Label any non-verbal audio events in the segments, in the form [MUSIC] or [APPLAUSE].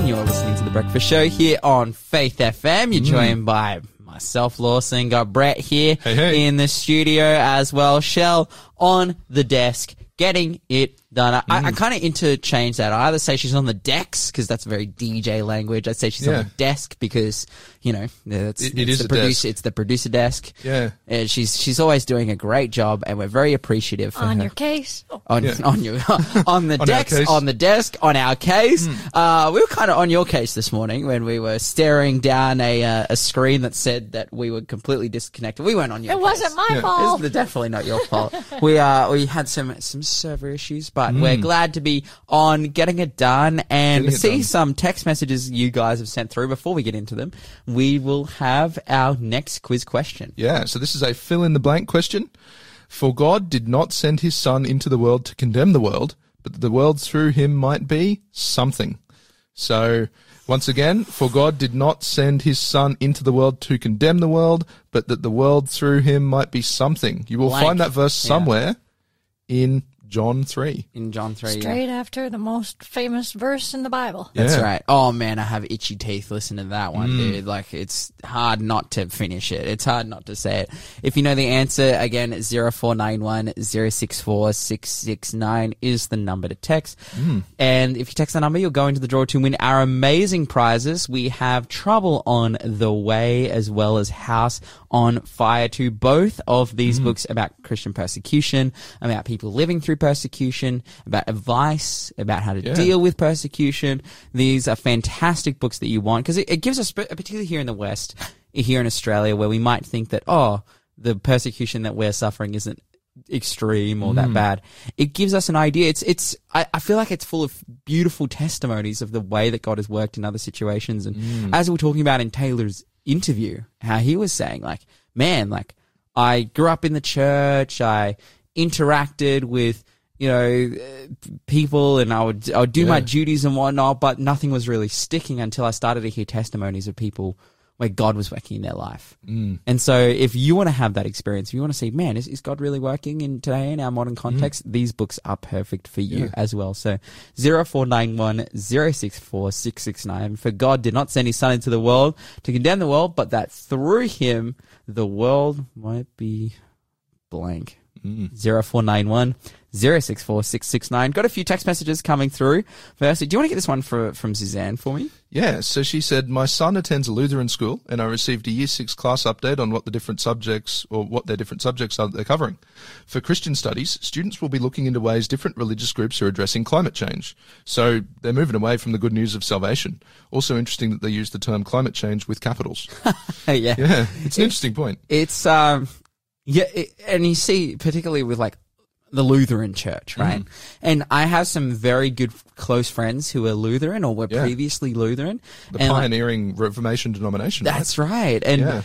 and you're listening to The Breakfast Show here on Faith FM. Mm. You're joined by myself, Lawson, got Brett here Hey, hey. in the studio as well. Shell on the desk, getting it done. I, Mm. I kind of interchange that. I either say she's on the decks because that's very DJ language. I'd say she's on the desk because you know it's, It- it it's is the a producer. desk. It's the producer desk. Yeah. And she's she's always doing a great job, and we're very appreciative for on her your case. on Yeah. on your [LAUGHS] on the our decks on the desk on our case. Uh, we were kind of on your case this morning when we were staring down a uh, a screen that said that we were completely disconnected. We weren't on your. It wasn't my Yeah. fault. It's definitely not your fault. [LAUGHS] we uh we had some some server issues, but we're Mm. glad to be on getting it done and it see done. some text messages you guys have sent through. Before we get into them, we will have our next quiz question. Yeah, so this is a fill in the blank question. For God did not send his Son into the world to condemn the world, but the world through him might be something. So, once again, for God did not send his Son into the world to condemn the world, but that the world through him might be something. You will Blank. find that verse Yeah. somewhere in John 3. In John three, yeah. Straight after the most famous verse in the Bible. That's Yeah. right. Oh man, I have itchy teeth listening to that one, Mm. dude. Like it's hard not to finish it. It's hard not to say it. If you know the answer, again, 0491 064 669 is the number to text. Mm. And if you text the number, you'll go into the draw to win our amazing prizes. We have Trouble on the Way as well as House on Fire to Both of these Mm. books about Christian persecution, about people living through persecution, about advice, about how to Yeah. deal with persecution. These are fantastic books that you want because it, it gives us, particularly here in the West, here in Australia, where we might think that, oh, the persecution that we're suffering isn't extreme or Mm. that bad. It gives us an idea. It's, it's, I, I feel like it's full of beautiful testimonies of the way that God has worked in other situations. And Mm. as we were talking about in Taylor's interview, how he was saying, like, man, like, I grew up in the church, I interacted with, you know, people and I would, I would do my duties and whatnot, but nothing was really sticking until I started to hear testimonies of people where God was working in their life. Mm. And so if you want to have that experience, if you want to see, man, is, is God really working in today in our modern context? These books are perfect for you Yeah. as well. So 0491 064 For God did not send his son into the world to condemn the world, but that through him the world might be blank. 0491 064 669. Got a few text messages coming through. Firstly, do you want to get this one for, from Suzanne for me? Yeah, so she said, My son attends a Lutheran school, and I received a year six class update on what the different subjects or what their different subjects are that they're covering. For Christian studies, students will be looking into ways different religious groups are addressing climate change. So they're moving away from the good news of salvation. Also interesting that they use the term climate change with capitals. [LAUGHS] yeah. Yeah, it's an interesting point. It's um yeah, it, and you see particularly with like the Lutheran church, right? And I have some very good close friends who are Lutheran or were Yeah. previously Lutheran. The and like, pioneering Reformation denomination. that's right. And Yeah.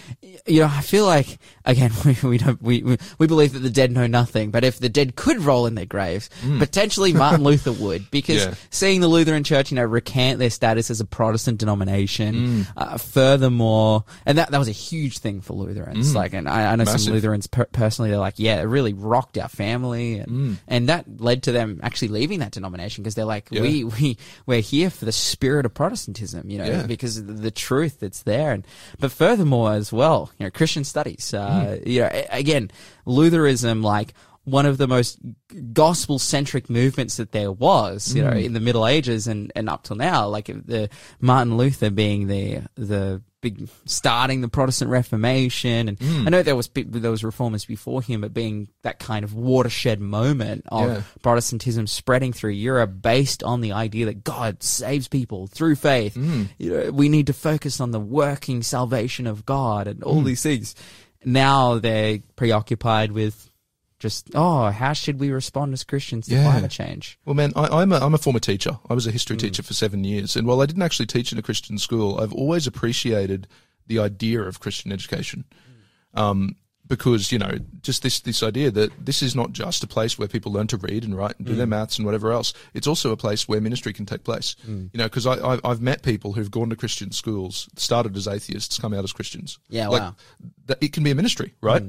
you know, I feel like again [LAUGHS] we, we don't we, we believe that the dead know nothing, but if the dead could roll in their graves, potentially Martin [LAUGHS] Luther would because Mm. Yeah. seeing the Lutheran Church, you know, recant their status as a Protestant denomination. Mm. Uh, furthermore, and that that was a huge thing for Lutherans. Like, and I, I know some Mm. Lutherans per- personally. They're like, yeah, it really rocked our family, and Mm. and that led to them actually leaving that denomination because they're like, Yeah. we we we're here for the spirit of Protestantism, you know, Yeah. because of the truth that's there. And but furthermore, as well, you know, Christian studies. Uh, Mm. You know, again, Lutheranism, like one of the most gospel centric movements that there was, you know, Mm. in the Middle Ages and, and up till now, like the Martin Luther being the the big starting the Protestant Reformation, and Mm. I know there was there was reformers before him, but being that kind of watershed moment of Yeah. Protestantism spreading through Europe based on the idea that God saves people through faith. Mm. You know, we need to focus on the working salvation of God and Mm. all these things. Now they're preoccupied with just, oh, how should we respond as Christians to Yeah. climate change? Well, man, I, I'm, a, I'm a former teacher. I was a history teacher for seven years. And while I didn't actually teach in a Christian school, I've always appreciated the idea of Christian education. Hmm. Um, because, you know, just this, this idea that this is not just a place where people learn to read and write and do Hmm. their maths and whatever else. It's also a place where ministry can take place. Hmm. You know, because I, I, I've met people who've gone to Christian schools, started as atheists, come out as Christians. Yeah, like, wow. That, it can be a ministry, right?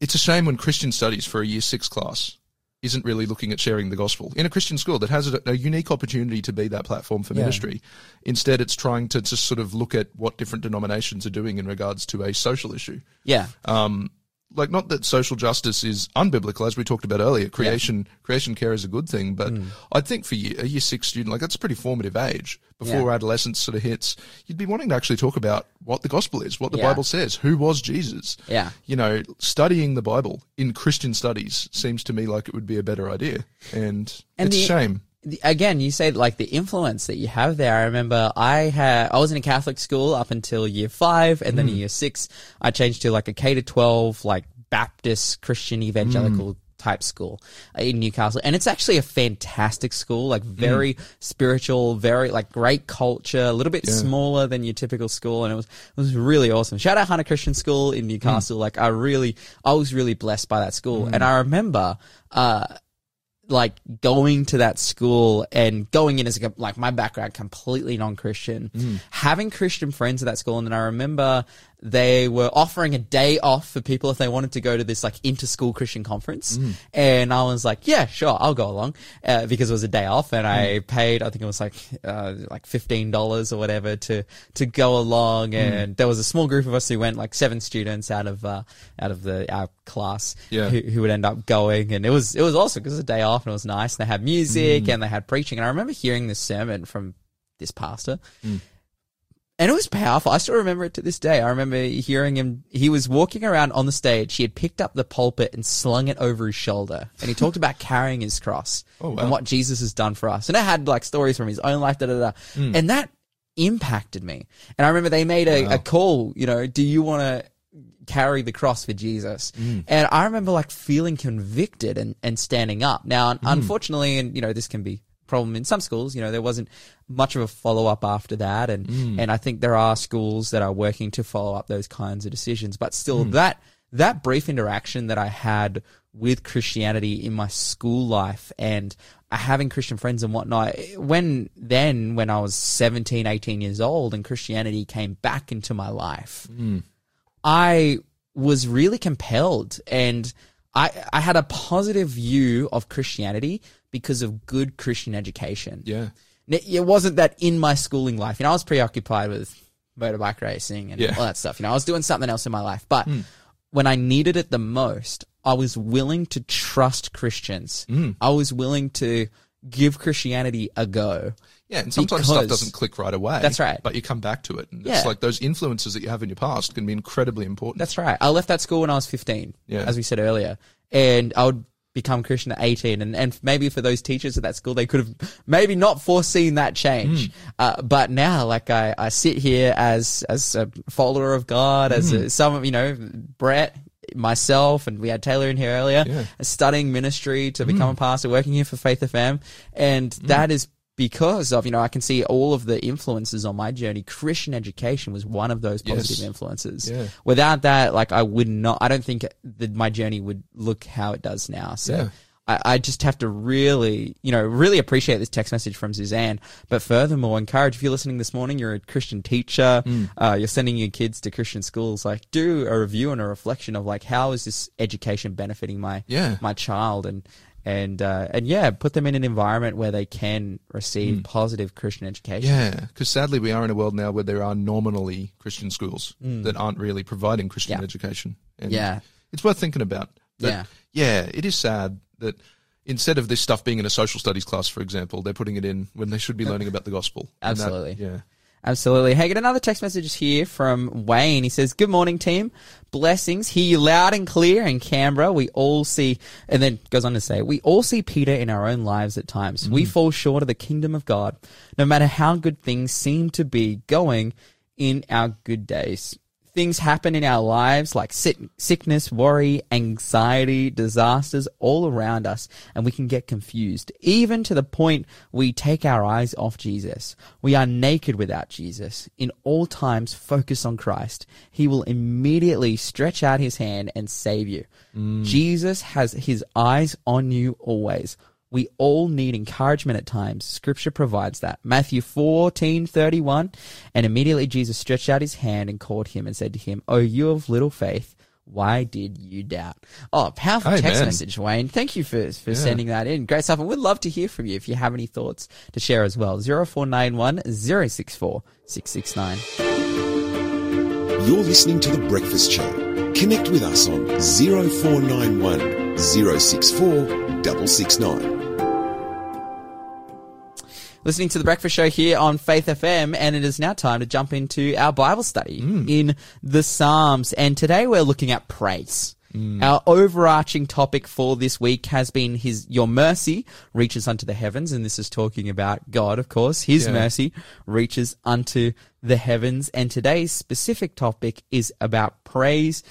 It's a shame when Christian studies for a year six class isn't really looking at sharing the gospel in a Christian school that has a, a unique opportunity to be that platform for Yeah. ministry. Instead, it's trying to just sort of look at what different denominations are doing in regards to a social issue. Yeah. Um, like not that social justice is unbiblical, as we talked about earlier. Creation, creation care is a good thing, but Mm. I think for year, a year six student, like that's a pretty formative age before adolescence sort of hits. You'd be wanting to actually talk about what the gospel is, what the Yeah. Bible says, who was Jesus. Yeah. You know, studying the Bible in Christian studies seems to me like it would be a better idea, and, And it's the- a shame. Again, you say like the influence that you have there. I remember I had I was in a Catholic school up until year five, and then in hmm. year six, I changed to like a K to twelve, like Baptist Christian evangelical hmm. type school uh, in Newcastle, and it's actually a fantastic school, like very hmm. spiritual, very like great culture, a little bit smaller than your typical school, and it was it was really awesome. Shout out Hunter Christian School in Newcastle. Like I really, I was really blessed by that school, and I remember. uh like going to that school and going in as a, like my background completely non-Christian, mm. having Christian friends at that school, and then I remember they were offering a day off for people if they wanted to go to this like inter-school Christian conference, and I was like, yeah, sure, I'll go along uh, because it was a day off, and I paid, I think it was like uh, like fifteen dollars or whatever to to go along, and there was a small group of us who went, like seven students out of uh, out of the our class, Yeah. who, who would end up going, and it was it was awesome. Because it was a day off and it was nice. And they had music and they had preaching, and I remember hearing this sermon from this pastor, and it was powerful. I still remember it to this day. I remember hearing him. He was walking around on the stage. He had picked up the pulpit and slung it over his shoulder, and he talked about carrying his cross [LAUGHS] Oh, wow. and what Jesus has done for us. And it had like stories from his own life, da da da, hmm. and that impacted me. And I remember they made a, a call. You know, do you want to? carry the cross for Jesus. Hmm. And I remember like feeling convicted and, and standing up. Now, hmm. unfortunately, and you know, this can be problem in some schools, you know, there wasn't much of a follow up after that. And, mm. and I think there are schools that are working to follow up those kinds of decisions, but still mm. that, that brief interaction that I had with Christianity in my school life and having Christian friends and whatnot, when then, when I was 17, 18 years old and Christianity came back into my life, mm. I was really compelled. And I, I had a positive view of Christianity because of good Christian education. Yeah. It wasn't that in my schooling life, you know, I was preoccupied with motorbike racing and Yeah. all that stuff. You know, I was doing something else in my life. But hmm. when I needed it the most, I was willing to trust Christians. Hmm. I was willing to give Christianity a go. Yeah, and sometimes stuff doesn't click right away. That's right. But you come back to it. And Yeah. It's like those influences that you have in your past can be incredibly important. That's right. I left that school when I was 15, Yeah. as we said earlier. And I would become Christian at 18. And, and maybe for those teachers at that school, they could have maybe not foreseen that change. Hmm. Uh, but now, like, I, I sit here as, as a follower of God, as hmm. a, some, you know, Brett, myself, and we had Taylor in here earlier, Yeah. studying ministry to become hmm. a pastor, working here for Faith FM. And that is because of, you know, I can see all of the influences on my journey. Christian education was one of those Yes. positive influences. Yeah. Without that, like I would not, I don't think that my journey would look how it does now. So Yeah. I, I just have to really, you know, really appreciate this text message from Suzanne. But furthermore, encourage if you're listening this morning, you're a Christian teacher, Mm. uh, you're sending your kids to Christian schools, like do a review and a reflection of like how is this education benefiting my Yeah. my child and and uh, and yeah, put them in an environment where they can receive positive Christian education. Mm. Yeah, because sadly we are in a world now where there are nominally Christian schools that aren't really providing Christian Mm. Yeah. education. And Yeah. it's worth thinking about. That- Yeah. yeah, it is sad that instead of this stuff being in a social studies class, for example, they're putting it in when they should be [LAUGHS] learning about the gospel. And that- Absolutely. yeah. Absolutely. Hey, get another text message here from Wayne. He says, Good morning, team. Blessings. Hear you loud and clear in Canberra. We all see, and then goes on to say, we all see Peter in our own lives at times. We mm-hmm. fall short of the kingdom of God, no matter how good things seem to be going in our good days. Things happen in our lives like sick, sickness, worry, anxiety, disasters all around us, and we can get confused, even to the point we take our eyes off Jesus. We are naked without Jesus. In all times, focus on Christ. He will immediately stretch out his hand and save you. Mm. Jesus has his eyes on you always. We all need encouragement at times. Scripture provides that. Matthew 14, 31. And immediately Jesus stretched out his hand and called him and said to him, O you of little faith, Why did you doubt? Oh, powerful Hey, text message, Wayne. Thank you for, for Yeah. sending that in. Great stuff. And we'd love to hear from you if you have any thoughts to share as well. 0491 064 669. You're listening to The Breakfast Show. Connect with us on 0491 064 669. Listening to the breakfast show here on Faith FM, and it is now time to jump into our Bible study hmm. in the Psalms. And today we're looking at praise. Hmm. Our overarching topic for this week has been his your mercy reaches unto the heavens, and this is talking about God, of course. His Yeah. mercy reaches unto the heavens, and today's specific topic is about praise.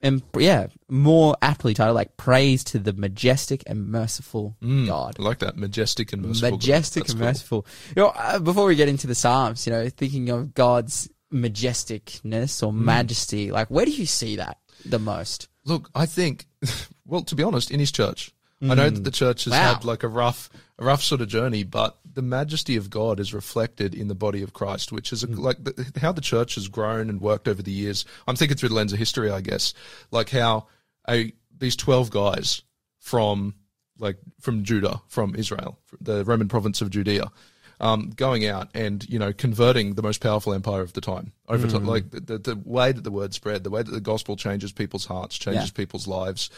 And yeah, more aptly titled like praise to the majestic and merciful God I like that majestic and merciful. Majestic That's and cool. merciful. You know, uh, before we get into the Psalms, you know, thinking of God's majesticness or majesty, like where do you see that the most? Look, I think, [LAUGHS] well, to be honest, in his church, I know that the church has Mm. Wow. had like a rough, a rough sort of journey, but the majesty of God is reflected in the body of Christ, which is a, Mm. like the, how the church has grown and worked over the years. I'm thinking through the lens of history, I guess, like how a these twelve guys from like from Judah, from Israel, the Roman province of Judea, um, going out and you know converting the most powerful empire of the time over Mm. to like the, the, the way that the word spread, the way that the gospel changes people's hearts, changes Yeah. people's lives,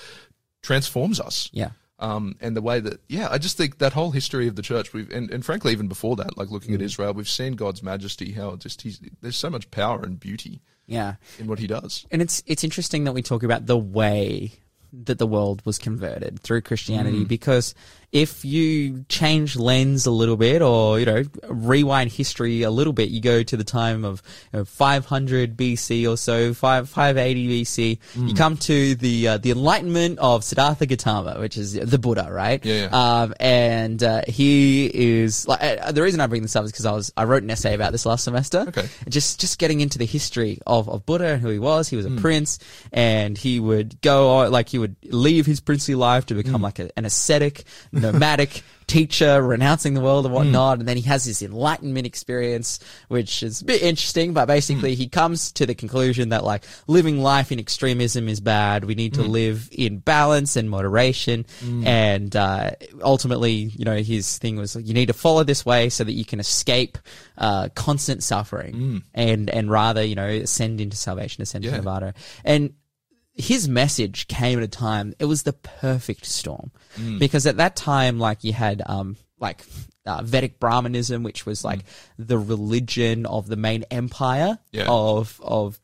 transforms us. Yeah. Um, and the way that, yeah, I just think that whole history of the church, we've, and, and frankly, even before that, like looking Mm. at Israel, we've seen God's majesty, how just he's, there's so much power and beauty Yeah. in what he does. And it's it's interesting that we talk about the way that the world was converted through Christianity because if you change lens a little bit or you know rewind history a little bit you go to the time of you know, 500 BC or so 5 580 BC you come to the uh, the enlightenment of Siddhartha Gautama which is the Buddha right Yeah, yeah. um and uh, he is like uh, the reason I bring this up is because I was I wrote an essay about this last semester Okay. just just getting into the history of, of Buddha and who he was. He was a prince, and he would go like he would leave his princely life to become like a, an ascetic, nomadic [LAUGHS] teacher, renouncing the world and whatnot. Hmm. And then he has this enlightenment experience, which is a bit interesting. But basically, he comes to the conclusion that like living life in extremism is bad. We need to Hmm. live in balance and moderation. And uh, ultimately, you know, his thing was you need to follow this way so that you can escape uh, constant suffering and and rather you know ascend into salvation, ascend Yeah. to Nirvana. And his message came at a time it was the perfect storm Mm. because at that time like you had um like uh, Vedic Brahmanism which was like the religion of the main empire Yeah. of of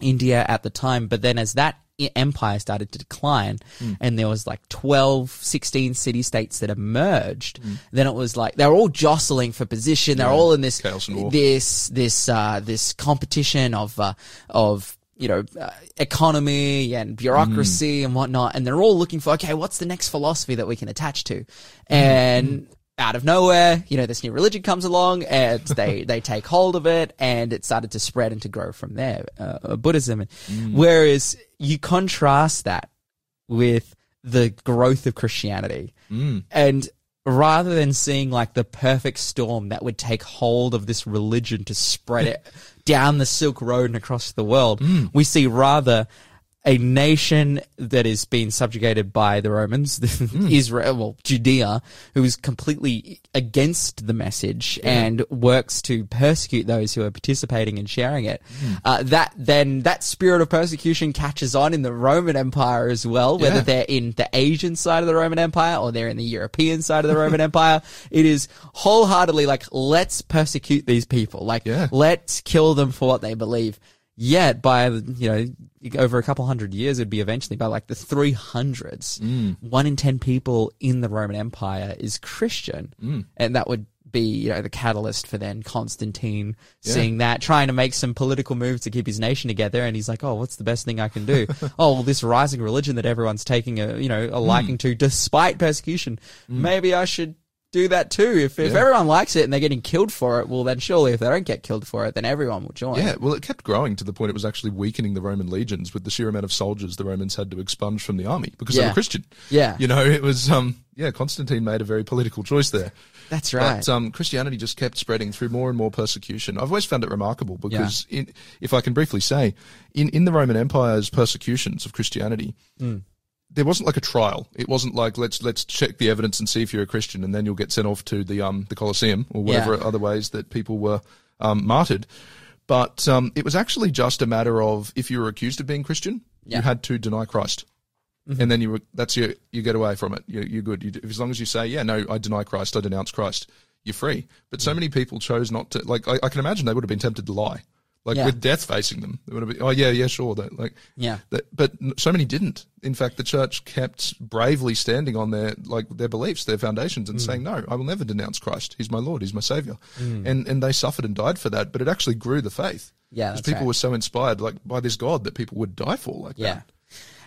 India at the time but then as that empire started to decline Hmm. and there was like 12 16 city states that emerged Hmm. then it was like they were all jostling for position they're all in this Chaos and war. this this uh this competition of uh of you know uh, economy and bureaucracy mm. and whatnot and they're all looking for okay what's the next philosophy that we can attach to? Mm. And out of nowhere you know this new religion comes along and [LAUGHS] they they take hold of it and it started to spread and to grow from there uh, uh buddhism. Mm. Whereas you contrast that with the growth of christianity and rather than seeing like the perfect storm that would take hold of this religion to spread it [LAUGHS] down the Silk Road and across the world, mm. we see rather a nation that is being subjugated by the Romans, [LAUGHS] Israel, well, Judea, who is completely against the message and works to persecute those who are participating and sharing it. Uh, that then that spirit of persecution catches on in the Roman Empire as well, whether Yeah. they're in the Asian side of the Roman Empire or they're in the European side of the Roman [LAUGHS] Empire. It is wholeheartedly like, let's persecute these people. Like, Yeah. let's kill them for what they believe. Yet by, you know, over a couple hundred years, it'd be eventually by like the 300s. Mm. One in 10 people in the Roman Empire is Christian. Mm. And that would be, you know, the catalyst for then Constantine seeing that, trying to make some political moves to keep his nation together. And he's like, oh, what's the best thing I can do? [LAUGHS] oh, well, this rising religion that everyone's taking a, you know, a Mm. liking to despite persecution. Maybe I should do that too. If if Yeah. everyone likes it and they're getting killed for it, well then surely if they don't get killed for it, then everyone will join. Yeah, well, it kept growing to the point it was actually weakening the Roman legions with the sheer amount of soldiers the Romans had to expunge from the army because they were Christian. Yeah. You know, it was, um, yeah, Constantine made a very political choice there. That's right. But um, Christianity just kept spreading through more and more persecution. I've always found it remarkable because, in, if I can briefly say, in, in the Roman Empire's persecutions of Christianity, Mm. There wasn't like a trial. It wasn't like let's let's check the evidence and see if you're a Christian, and then you'll get sent off to the um the Colosseum or whatever Yeah. other ways that people were um, martyred. But um, it was actually just a matter of if you were accused of being Christian, Yeah. you had to deny Christ. And then you were, that's your, you get away from it. You, you're good. You, as long as you say, yeah, no, I deny Christ, I denounce Christ, you're free. But so many people chose not to, like, I, I can imagine they would have been tempted to lie. Like Yeah. with death facing them, they would have been, oh yeah, yeah, sure. That, like, Yeah. that, but so many didn't. In fact, the church kept bravely standing on their, like, their beliefs, their foundations and hmm. saying, no, I will never denounce Christ. He's my Lord. He's my savior. Hmm. And, and they suffered and died for that, but it actually grew the faith. Yeah, Because people right. were so inspired, like, by this God that people would die for like Yeah. that.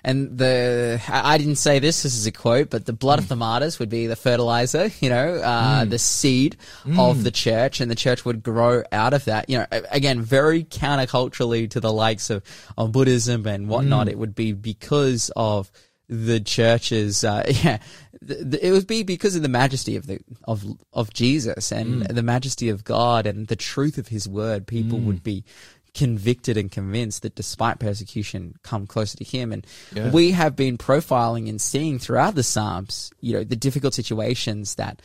And the, I didn't say this, this is a quote, but the blood of mm. the martyrs would be the fertilizer, you know, uh, mm. the seed of mm. the church and the church would grow out of that. You know, again, very counterculturally to the likes of, of Buddhism and whatnot. It would be because of the church's, uh, [LAUGHS] yeah, th- th- it would be because of the majesty of the, of, of Jesus and the majesty of God and the truth of his word. People would be, convicted and convinced that despite persecution come closer to him and Yeah. we have been profiling and seeing throughout the psalms you know the difficult situations that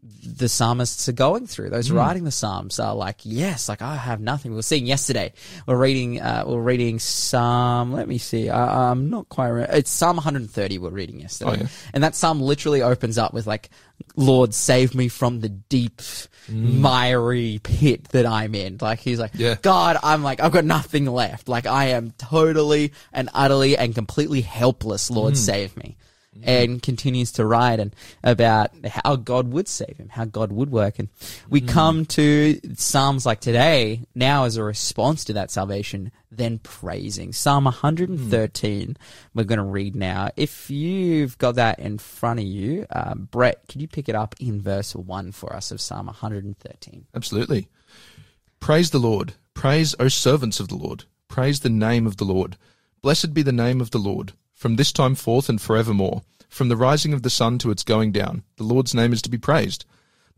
the psalmists are going through those hmm. writing the psalms are like yes like i have nothing we were seeing yesterday we're reading uh we're reading psalm let me see I, i'm not quite re- it's psalm 130 we're reading yesterday Oh, yeah. and that psalm literally opens up with like lord save me from the deep hmm. miry pit that i'm in like he's like Yeah. God, I'm like, I've got nothing left. Like, I am totally and utterly and completely helpless. Lord, hmm. save me. Mm-hmm. And continues to write and about how God would save him, how God would work. And we mm. come to Psalms like today now as a response to that salvation, then praising. Psalm 113, mm. we're going to read now. If you've got that in front of you, um, Brett, could you pick it up in verse 1 for us of Psalm 113? Absolutely. Praise the Lord. Praise, O servants of the Lord. Praise the name of the Lord. Blessed be the name of the Lord, from this time forth and forevermore. From the rising of the sun to its going down, the Lord's name is to be praised.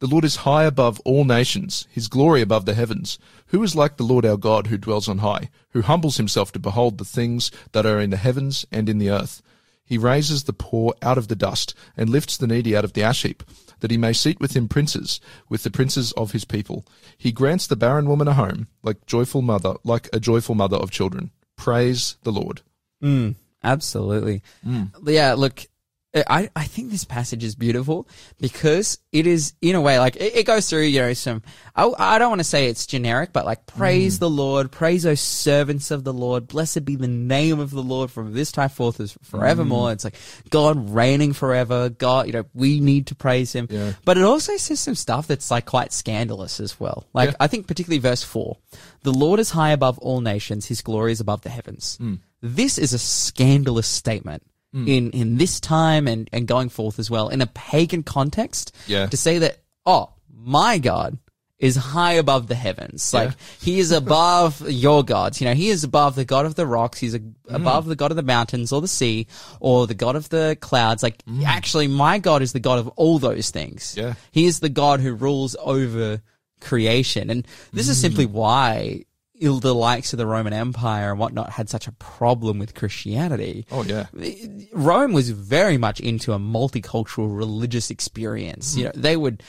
The Lord is high above all nations, his glory above the heavens. Who is like the Lord our God who dwells on high, who humbles himself to behold the things that are in the heavens and in the earth? He raises the poor out of the dust and lifts the needy out of the ash heap, that he may seat with him princes, with the princes of his people. He grants the barren woman a home, like joyful mother, like a joyful mother of children. Praise the Lord. Mm, absolutely. Mm. Yeah, look, eh, I, I think this passage is beautiful because it is, in a way, like, it, it goes through, you know, some, I, I don't want to say it's generic, but like, praise mm. the Lord, praise O servants of the Lord, blessed be the name of the Lord from this time forth as forevermore. Mm. It's like, God reigning forever, God, you know, we need to praise Him. Yeah. But it also says some stuff that's like quite scandalous as well. Like, Yeah. I think particularly verse 4 The Lord is high above all nations, his glory is above the heavens. Hmm. This is a scandalous statement. Hmm. In, in this time and, and going forth as well, in a pagan context, Yeah. to say that, oh, my God is high above the heavens. Like, he is above [LAUGHS] your gods. You know, he is above the God of the rocks. He's a, hmm. above the God of the mountains or the sea or the God of the clouds. Like, hmm. actually, my God is the God of all those things. Yeah. He is the God who rules over creation. And this is simply why the likes of the Roman Empire and whatnot had such a problem with Christianity. Oh, yeah. Rome was very much into a multicultural religious experience. You know, they would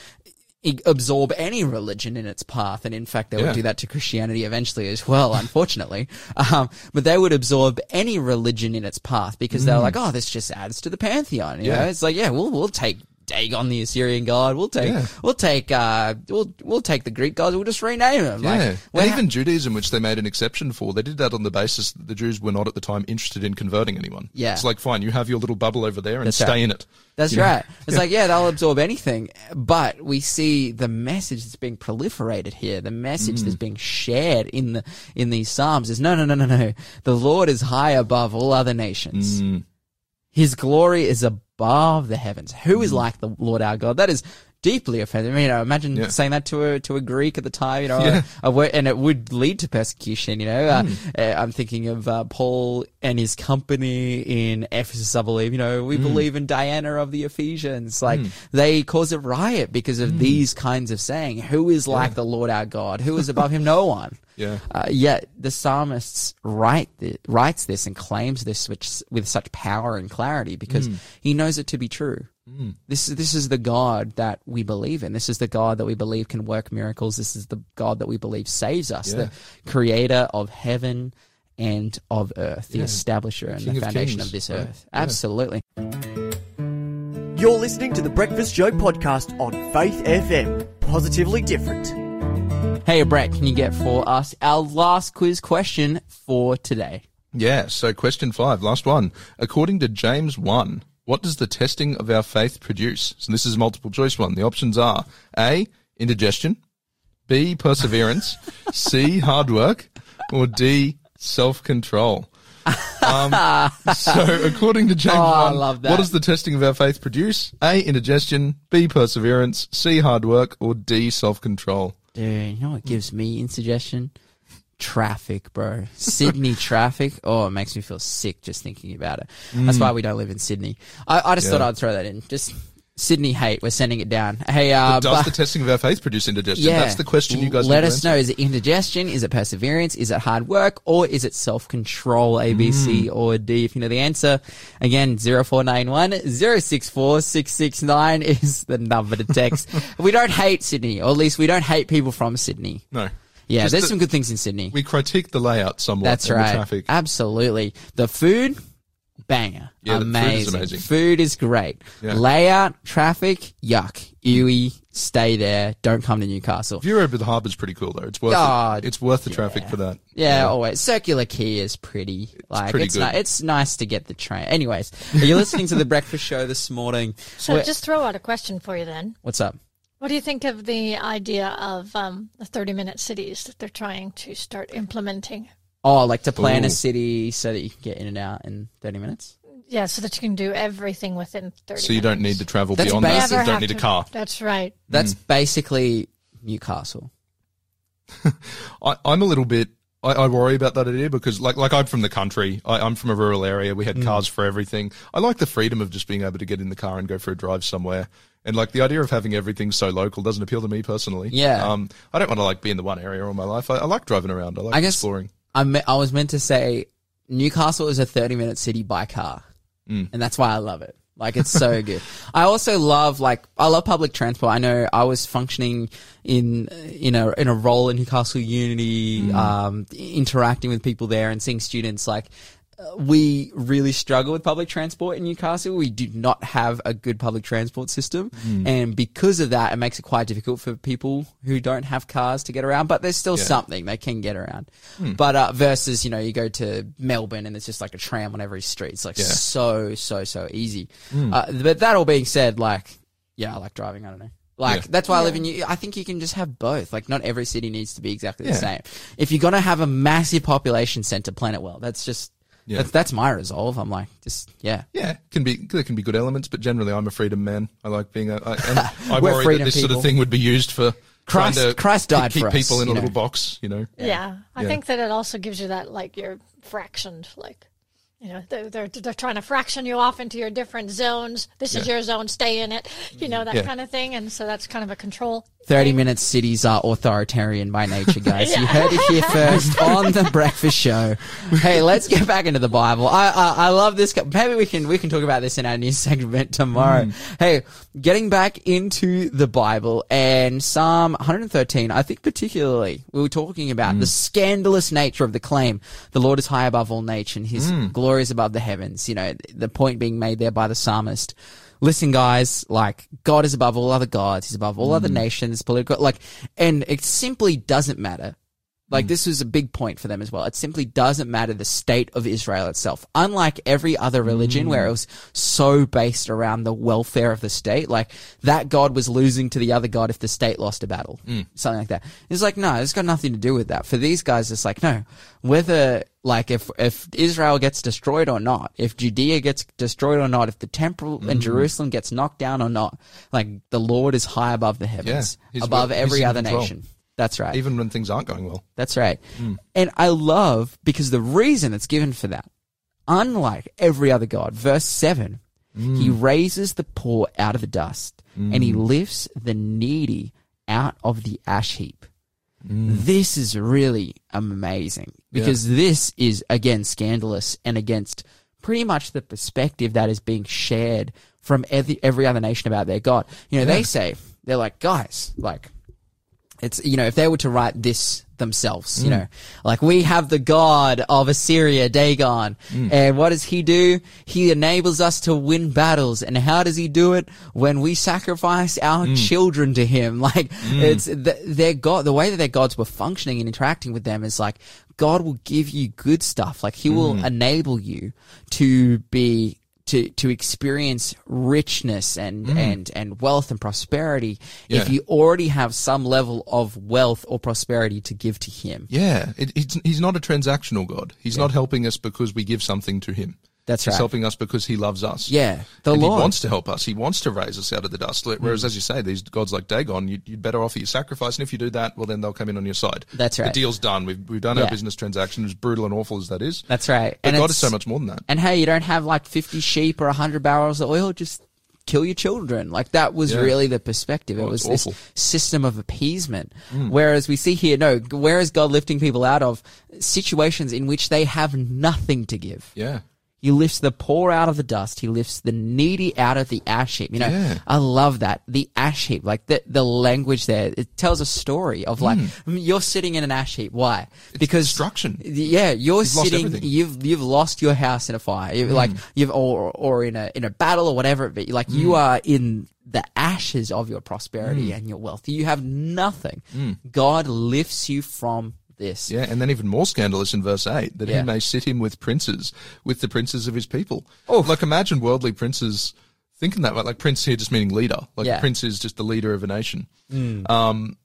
absorb any religion in its path, and in fact, they Yeah. would do that to Christianity eventually as well. [LAUGHS] Unfortunately, um, but they would absorb any religion in its path because they're like, "Oh, this just adds to the pantheon." You know, Mm. Yeah. it's like, yeah, we'll we'll take. Dagon, the Assyrian god. We'll take, Yeah. we'll take, uh, we'll we'll take the Greek gods. We'll just rename them. Yeah. Like, well, and even Judaism, which they made an exception for, they did that on the basis that the Jews were not at the time interested in converting anyone. Yeah. It's like, fine, you have your little bubble over there and That's stay right. in it. That's You know? right. It's like, yeah, they'll absorb anything. But we see the message that's being proliferated here, the message Mm. that's being shared in the in these Psalms is no no no no no. The Lord is high above all other nations. Mm. His glory is above the heavens. Who is mm-hmm. like the Lord our God? That is deeply offended. I mean, you know, imagine Yeah. saying that to a to a Greek at the time, you know, Yeah. a, a, and it would lead to persecution. You know, uh, Hmm. uh, I'm thinking of uh, Paul and his company in Ephesus. I believe, you know, Hmm. we believe in Diana of the Ephesians. Like they cause a riot because Hmm. of these kinds of saying. Who is like the Lord our God? Who is above him? No one. [LAUGHS] Yeah. Uh, yet the psalmist write writes this and claims this which, with such power and clarity because Hmm. he knows it to be true. This is this is the God that we believe in. This is the God that we believe can work miracles. This is the God that we believe saves us, Yeah. the creator of heaven and of earth, the Yeah. establisher and King the of foundation kings, of this right? earth. Yeah. Absolutely. You're listening to the Breakfast Show podcast on Faith FM. Positively different. Hey, Brett, can you get for us our last quiz question for today? Yeah, so question five, last one. According to James 1, what does the testing of our faith produce? So this is a multiple choice one. The options are A, indigestion, B, perseverance, C, hard work, or D, self control. Um, so according to James Oh, I 1, love that. what does the testing of our faith produce? A, indigestion, B, perseverance, C, hard work, or D, self control. Dude, you know what gives me indigestion? Traffic, bro. Sydney [LAUGHS] traffic. Oh, it makes me feel sick just thinking about it. That's why we don't live in Sydney. I, I just Yeah. thought I'd throw that in. Just Sydney hate. We're sending it down. Hey, uh, Does but- the testing of our faith produce indigestion? yeah. That's the question you guys let us know. Is it indigestion? Is it perseverance? Is it hard work? Or is it self control? A, B, C, Mm. or D? If you know the answer, again, 0491 064 [LAUGHS] is the number to text. we don't hate Sydney, or at least we don't hate people from Sydney. No. Yeah, Just there's the- some good things in Sydney. We critique the layout somewhat. That's and right. The traffic. Absolutely. The food, banger. Yeah, the food is amazing. amazing. Food is great. Yeah. Layout, traffic, yuck. Ewy, stay there. Don't come to Newcastle. View over the harbour's pretty cool though. It's worth Oh, it. It's worth the traffic for that. Yeah, always. Circular Quay is pretty. Like pretty it's good. ni- it's nice to get the train. Anyways, are you listening to the [LAUGHS] breakfast show this morning? So Where- just throw out a question for you then. what's up? What do you think of the idea of um, the 30 minute cities that they're trying to start implementing? Oh, like to plan Ooh. a city so that you can get in and out in 30 minutes? Yeah, so that you can do everything within 30 So you don't need to travel That's beyond that. basic. You Never don't have need a to- car. That's right. That's Mm. basically Newcastle. [LAUGHS] I, I'm a little bit. I, I worry about that idea because, like, like I'm from the country. I, I'm from a rural area. We had Mm. cars for everything. I like the freedom of just being able to get in the car and go for a drive somewhere. And like the idea of having everything so local doesn't appeal to me personally. Yeah. Um, I don't want to like be in the one area all my life. I, I like driving around. I like I guess- exploring. I me- I was meant to say Newcastle is a 30 minute city by car. Mm. And that's why I love it. Like it's so [LAUGHS] good. I also love like I love public transport. I know I was functioning in in a in a role in Newcastle Unity, Mm. um, interacting with people there and seeing students like. We really struggle with public transport in Newcastle. We do not have a good public transport system. Mm. And because of that, it makes it quite difficult for people who don't have cars to get around, but there's still Yeah. something they can get around. Hmm. But, uh, versus, you know, you go to Melbourne and it's just like a tram on every street. It's like Yeah. so, so, so easy. Hmm. Uh, but that all being said, like, yeah, I like driving. I don't know. Like, Yeah. that's why I live in, New- I think you can just have both. Like, not every city needs to be exactly the Yeah. same. If you're going to have a massive population center, plan it well. That's just, Yeah. that's, that's my resolve. I'm like, just, yeah. Yeah, can be there can be good elements, but generally I'm a freedom man. I like being a. I, and [LAUGHS] I worry that freedom this sort of thing would be used for Christ- trying to Christ died keep for us, people in a know. little box. You know, Yeah. I Yeah. think that it also gives you that, like, you're fractioned. Like, you know, they're, they're, they're trying to fraction you off into your different zones. This is your zone, stay in it, you know, that Yeah. kind of thing. And so that's kind of a control. 30 thing. minute cities are authoritarian by nature, guys. You heard it here first on the breakfast show. Hey, let's get back into the Bible. I, I, I love this. Maybe we can, we can talk about this in our new [LAUGHS] segment tomorrow. Mm. Hey, getting back into the Bible and Psalm 113, I think particularly we were talking about the mm. scandalous nature of the claim. The Lord is high above all nature and his mm. glory is above the heavens. You know, the point being made there by the psalmist listen guys like god is above all other gods. He's above all other mm. nations political like and it simply doesn't matter Like this was a big point for them as well. It simply doesn't matter the state of Israel itself. Unlike every other religion where it was so based around the welfare of the state, like that god was losing to the other god if the state lost a battle. Something like that. It's like, no, it's got nothing to do with that. For these guys, it's like, no, whether like if if Israel gets destroyed or not, if Judea gets destroyed or not, if the temple in Jerusalem gets knocked down or not, like the Lord is high above the heavens, he's above every other nation. That's right. Even when things aren't going well. That's right. Hmm. And I love because the reason it's given for that, unlike every other God, verse 7, hmm. he raises the poor out of the dust and he hmm. lifts the needy out of the ash heap. This is really amazing because this is again scandalous and against pretty much the perspective that is being shared from every, every other nation about their God. You know, they say, they're like, guys, like, it's you know if they were to write this themselves you mm. know like we have the god of assyria dagon. Mm. And what does he do? He enables us to win battles. And how does he do it? When we sacrifice our mm. children to him. [LAUGHS] Like it's th- their god the way that their gods were functioning and interacting with them is like god will give you good stuff. Like he will enable you to be to to experience richness and mm. and and wealth and prosperity if you already have some level of wealth or prosperity to give to him. Yeah, it, it's, he's not a transactional God. He's not helping us because we give something to him. That's right. He's right. helping us because he loves us. Yeah, the and Lord. he wants to help us. He wants to raise us out of the dust. Whereas, as you say, these gods like Dagon, you, you'd better offer your sacrifice, and if you do that, well, then they'll come in on your side. That's right. The deal's done. We've we've done Yeah. our business transaction, as brutal and awful as that is. That's right. But and God is so much more than that. And hey, you don't have like 50 sheep or 100 barrels of oil, just kill your children. Like that was Yeah. really the perspective. Oh, it was this. Mm. system of appeasement. Whereas we see here, no, where is God lifting people out of situations in which they have nothing to give? Yeah. He lifts the poor out of the dust. He lifts the needy out of the ash heap. You know, Yeah. I love that. The ash heap, like the, the language there, it tells a story of like, hmm. you're sitting in an ash heap. Why? because destruction. Yeah, you're You've sitting, you've, you've lost your house in a fire. You've, Like, hmm. you've, or, or in a, in a battle or whatever it be. Like, you hmm. are in the ashes of your prosperity and your wealth. You have nothing. God lifts you from this. Yeah, and then even more scandalous in verse 8, that Yeah. he may sit him with princes, with the princes of his people. Oh, Like imagine worldly princes thinking that, way. like prince here just meaning leader. Like Yeah. a prince is just the leader of a nation. Um,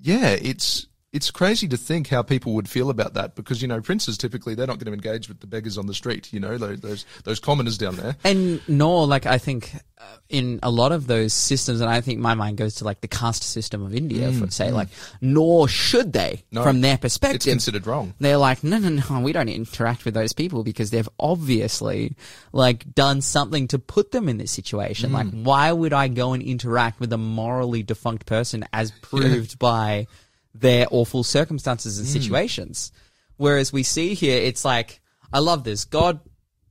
yeah, it's, it's crazy to think how people would feel about that because, you know, princes typically, they're not going to engage with the beggars on the street, you know, those, those, those commoners down there. And nor, like, I think uh, in a lot of those systems, and I think my mind goes to like the caste system of India, for mm, say, mm. like, nor should they, No, from their perspective. It's considered wrong. They're like, no, no, no, we don't interact with those people because they've obviously like done something to put them in this situation. Like, mm. why would I go and interact with a morally defunct person as [LAUGHS] proved by their awful circumstances and hmm. situations? Whereas we see here, it's like, I love this. God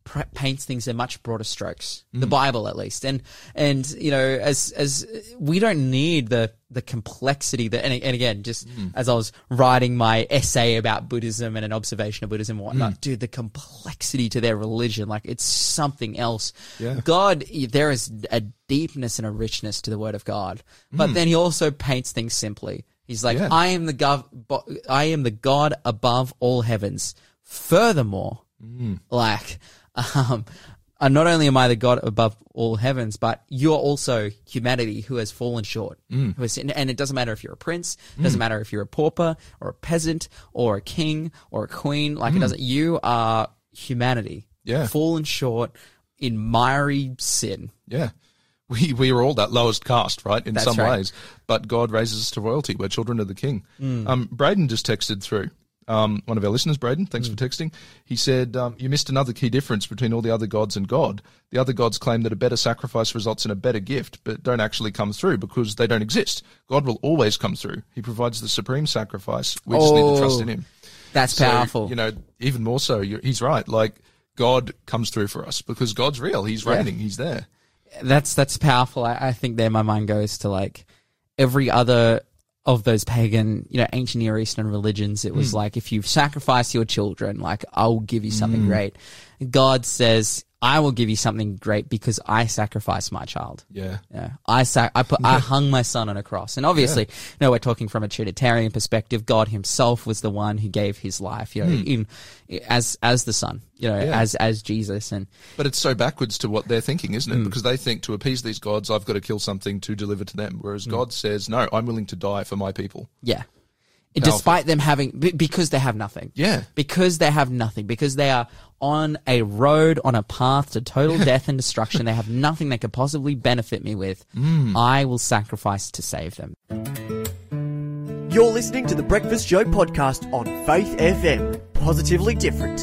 pr- paints things in much broader strokes. The hmm. Bible, at least, and and you know, as as we don't need the the complexity that, and, and again, just hmm. as I was writing my essay about Buddhism and an observation of Buddhism and whatnot, dude, the complexity to their religion, like it's something else. Yeah. God, there is a deepness and a richness to the Word of God, but then He also paints things simply. He's like, Yeah. I am the gov, I am the God above all heavens. Furthermore, mm. like, um, not only am I the God above all heavens, but you're also humanity who has fallen short. Mm. Who has. And it doesn't matter if you're a prince, it mm. doesn't matter if you're a pauper or a peasant or a king or a queen. Like it doesn't. You are humanity. Yeah. fallen short in miry sin. Yeah. We, we are all that lowest caste, right? In That's some right. ways. But God raises us to royalty. We're children of the king. Um, Braden just texted through. Um, one of our listeners, Braden, thanks for texting. He said, um, You missed another key difference between all the other gods and God. The other gods claim that a better sacrifice results in a better gift, but don't actually come through because they don't exist. God will always come through. He provides the supreme sacrifice. We just need to trust in Oh, Him. That's So, powerful. You know, even more so, he's right. Like, God comes through for us because God's real. He's Yeah. reigning. He's there. That's that's powerful. I, I think there my mind goes to like every other of those pagan, you know, ancient Near Eastern religions. It was hmm. like if you sacrifice your children, like I'll give you something hmm. great. God says, I will give you something great because I sacrificed my child. Yeah. Yeah, I sac- I put I hung my son on a cross, and obviously, you know, we're talking from a Trinitarian perspective. God Himself was the one who gave His life, you know, in as as the Son, you know, Yeah. as as Jesus, and But it's so backwards to what they're thinking, isn't Hmm. it? Because they think to appease these gods, I've got to kill something to deliver to them. Whereas Hmm. God says, no, I'm willing to die for my people. yeah, despite them having because they have nothing, Yeah. because they have nothing, because they are on a road on a path to total [LAUGHS] death and destruction. They have nothing they could possibly benefit me with. Mm. I will sacrifice to save them. You're listening to the Breakfast Show podcast on Faith FM. Positively different.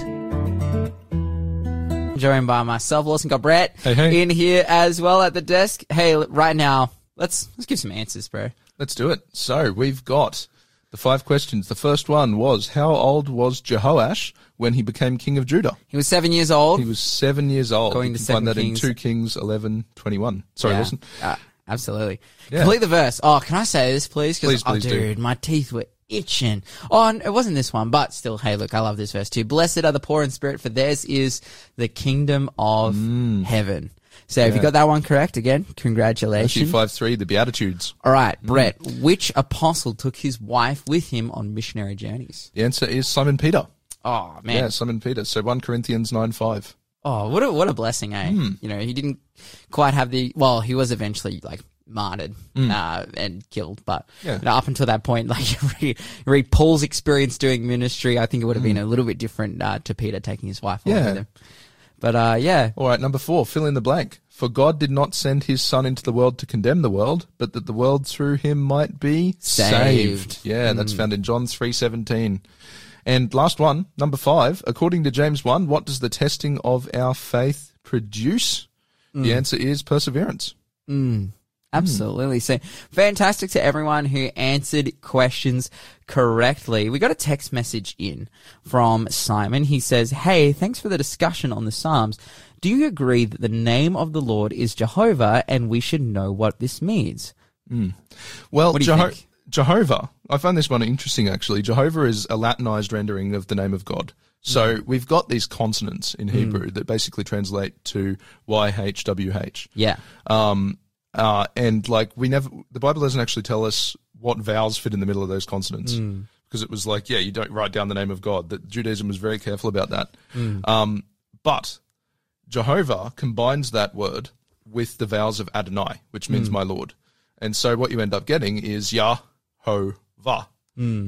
joined by myself, Lawson got Brett Hey, hey. in here as well at the desk. Hey, right now, let's let's give some answers, bro. Let's do it. So we've got the five questions. The first one was, how old was Jehoash when he became king of Judah? He was seven years old. He was seven years old. Going you to can find that Kings. in 2 Kings 11, 21. Sorry, Yeah. Wilson. Uh, absolutely. Yeah. Complete the verse. Oh, can I say this, please? Please, oh, please do. my teeth were itching. Oh, and it wasn't this one, but still, hey, look, I love this verse too. Blessed are the poor in spirit, for theirs is the kingdom of heaven. So, if you Mm. Got that one correct, again, Matthew congratulations. 5 3, the Beatitudes. All right, Brett, which apostle took his wife with him on missionary journeys? The answer is Simon Peter. Oh, man. Yeah, Simon Peter. So 1 Corinthians 9 5. Oh, what a what a blessing, eh? Hmm. You know, he didn't quite have the well, he was eventually like martyred uh, and killed, but. Yeah. you know, up until that point, [LAUGHS] like read, you read Paul's experience doing ministry, I think it would have been a little bit different uh, to Peter taking his wife along. Yeah. with him. But uh, yeah, All right, number four, fill in the blank. For God did not send his son into the world to condemn the world, but that the world through him might be Saved. Yeah, that's hmm. found in John 3:17. And last one, number 5, according to James 1, what does the testing of our faith produce? The hmm. answer is perseverance. Hmm. Absolutely. So fantastic to everyone who answered questions correctly. We got a text message in from Simon. He says, Hey, thanks for the discussion on the Psalms. Do you agree that the name of the Lord is Jehovah and we should know what this means? Well, do you Jeho-? Jehovah, I found this one interesting actually. Jehovah is a Latinized rendering of the name of God. So Mm. we've got these consonants in Hebrew that basically translate to YHWH. Yeah. Um, uh, and like we never, the Bible doesn't actually tell us what vowels fit in the middle of those consonants because it was like, yeah, you don't write down the name of God. That Judaism was very careful about that. Um, but Jehovah combines that word with the vowels of Adonai, which means my Lord. And so what you end up getting is Yahovah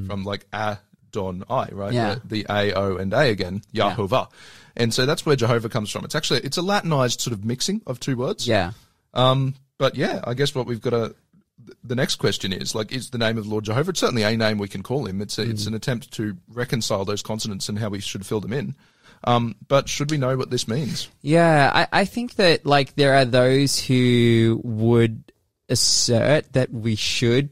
from like Adonai, right? Yeah. The, the A, O, and A again, Yahovah. And so that's where Jehovah comes from. It's actually, it's a Latinized sort of mixing of two words. Yeah. Um, but yeah, I guess what we've got to. The next question is like, is the name of Lord Jehovah? It's certainly a name we can call him. It's a, it's an attempt to reconcile those consonants and how we should fill them in. Um, but should we know what this means? Yeah, I, I think that like there are those who would assert that we should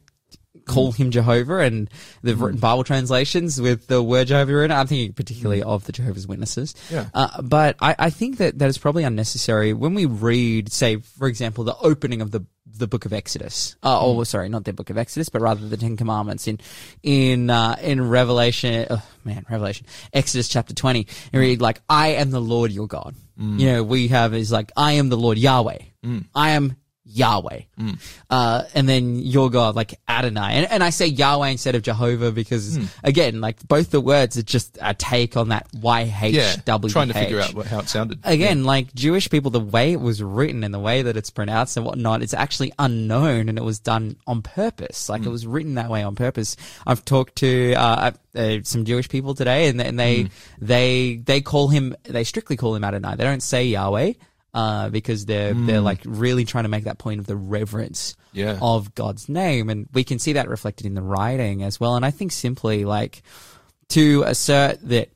call him Jehovah and they've written Bible translations with the word Jehovah in it. I'm thinking particularly of the Jehovah's Witnesses. Yeah. Uh, but I, I think that that is probably unnecessary when we read, say, for example, the opening of the the book of Exodus. Uh, Oh, sorry, not the book of Exodus, but rather the Ten Commandments in in uh, in Revelation. Oh, man, Revelation, Exodus chapter twenty. And read like, "I am the Lord your God." You know, we have is like, "I am the Lord Yahweh." I am Yahweh. Uh, and then your God, like Adonai. And, and I say Yahweh instead of Jehovah because, again, like both the words are just a take on that YHWH. Yeah, trying to figure out what, how it sounded. Again, like Jewish people, the way it was written and the way that it's pronounced and whatnot, it's actually unknown and it was done on purpose. Like it was written that way on purpose. I've talked to uh, uh, some Jewish people today, and, and they they they call him they strictly call him Adonai. They don't say Yahweh. Uh, because they're they're like really trying to make that point of the reverence Yeah. of God's name, and we can see that reflected in the writing as well. And I think simply like to assert that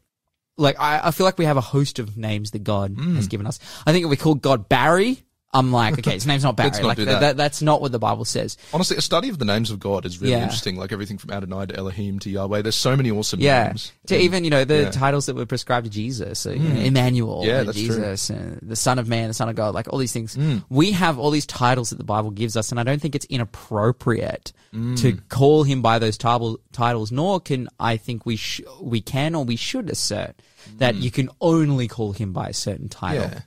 like I, I feel like we have a host of names that God Hmm. has given us. I think if we call God Barry, I'm like, okay, his name's not [LAUGHS] Barry. Let's not like do that. that. that's not what the Bible says. Honestly, a study of the names of God is really Yeah. interesting. Like everything from Adonai to Elohim to Yahweh. There's so many awesome Yeah, names. to even you know the yeah. Hmm. titles that were prescribed to Jesus, so, you know, Emmanuel, Yeah, and that's true. Jesus, and the Son of Man, the Son of God, like all these things. Hmm. We have all these titles that the Bible gives us, and I don't think it's inappropriate Hmm. to call him by those title, titles. Nor can I think we sh- we can or we should assert that you can only call him by a certain title. Hmm. Yeah.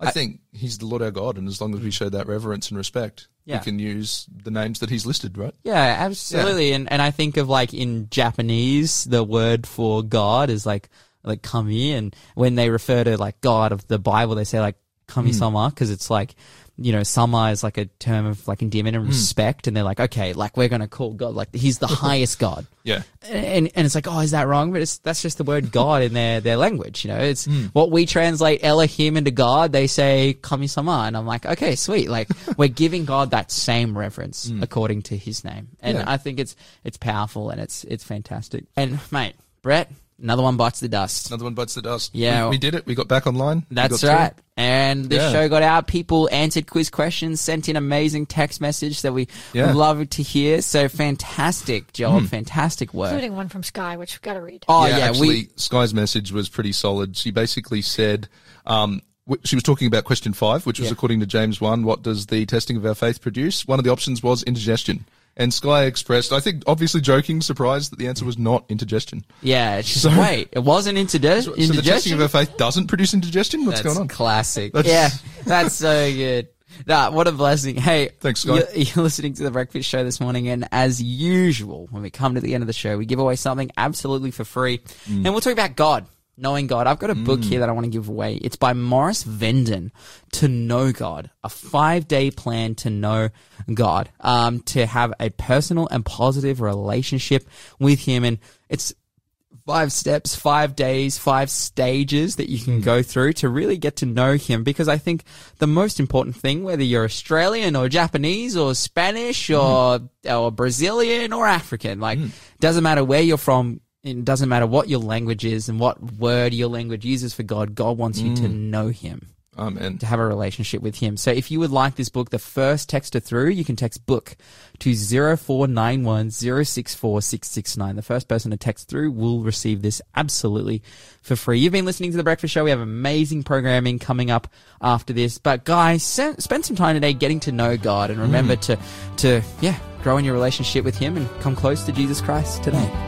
I think he's the Lord our God, and as long as we show that reverence and respect, Yeah. we can use the names that he's listed, right? Yeah, absolutely. And and I think of like in Japanese, the word for God is like like kami, and when they refer to like God of the Bible, they say like kami hmm. sama because it's like you know sama is like a term of like endearment and hmm. respect, and they're like okay, like we're gonna call God like he's the [LAUGHS] highest God. Yeah. And, and it's like, oh, is that wrong? But it's, that's just the word God in their, their language. You know, it's hmm. what we translate Elohim into God. They say kami-sama. And I'm like, okay, sweet. Like [LAUGHS] we're giving God that same reverence hmm. according to his name. And Yeah. I think it's, it's powerful and it's, it's fantastic. And mate, Brett, another one bites the dust. Another one bites the dust. Yeah. We, we did it. We got back online. That's That's through. right. And the Yeah. show got out. People answered quiz questions, sent in amazing text message that we Yeah. love to hear. So fantastic job. Fantastic work. Including one from Sky, which we've got to read. Oh yeah, yeah, actually, we, Sky's message was pretty solid. She basically said, um, she was talking about question five, which was Yeah. according to James 1, what does the testing of our faith produce? One of the options was indigestion. And Sky expressed, I think, obviously joking, surprised that the answer was not indigestion. Yeah, she's So- wait, it wasn't interdi- So, so the testing indigestion. of her faith doesn't produce indigestion? What's that's going on? classic. That's- yeah, that's so good. Nah, what a blessing. Hey, Thanks, Scott. You're, you're listening to the Breakfast Show this morning, and as usual, when we come to the end of the show, we give away something absolutely for free, Mm. and we'll talk about God. Knowing God. I've got a book here mm. that I want to give away. It's by Morris Venden, To Know God, a five day plan to know God, um, to have a personal and positive relationship with Him. And it's five steps, five days, five stages that you can mm. go through to really get to know him. Because I think the most important thing, whether you're Australian or Japanese or Spanish mm-hmm. or, or Brazilian or African, like, mm. doesn't matter where you're from. It doesn't matter what your language is and what word your language uses for God. God wants you to mm. know him Amen. to have a relationship with him. So if you would like this book, the first texter through, you can text book to 0491 064 The first person to text through will receive this absolutely for free. You've been listening to The Breakfast Show. We have amazing programming coming up after this. But guys, spend some time today getting to know God and remember mm. to, to, yeah, grow in your relationship with him and come close to Jesus Christ today.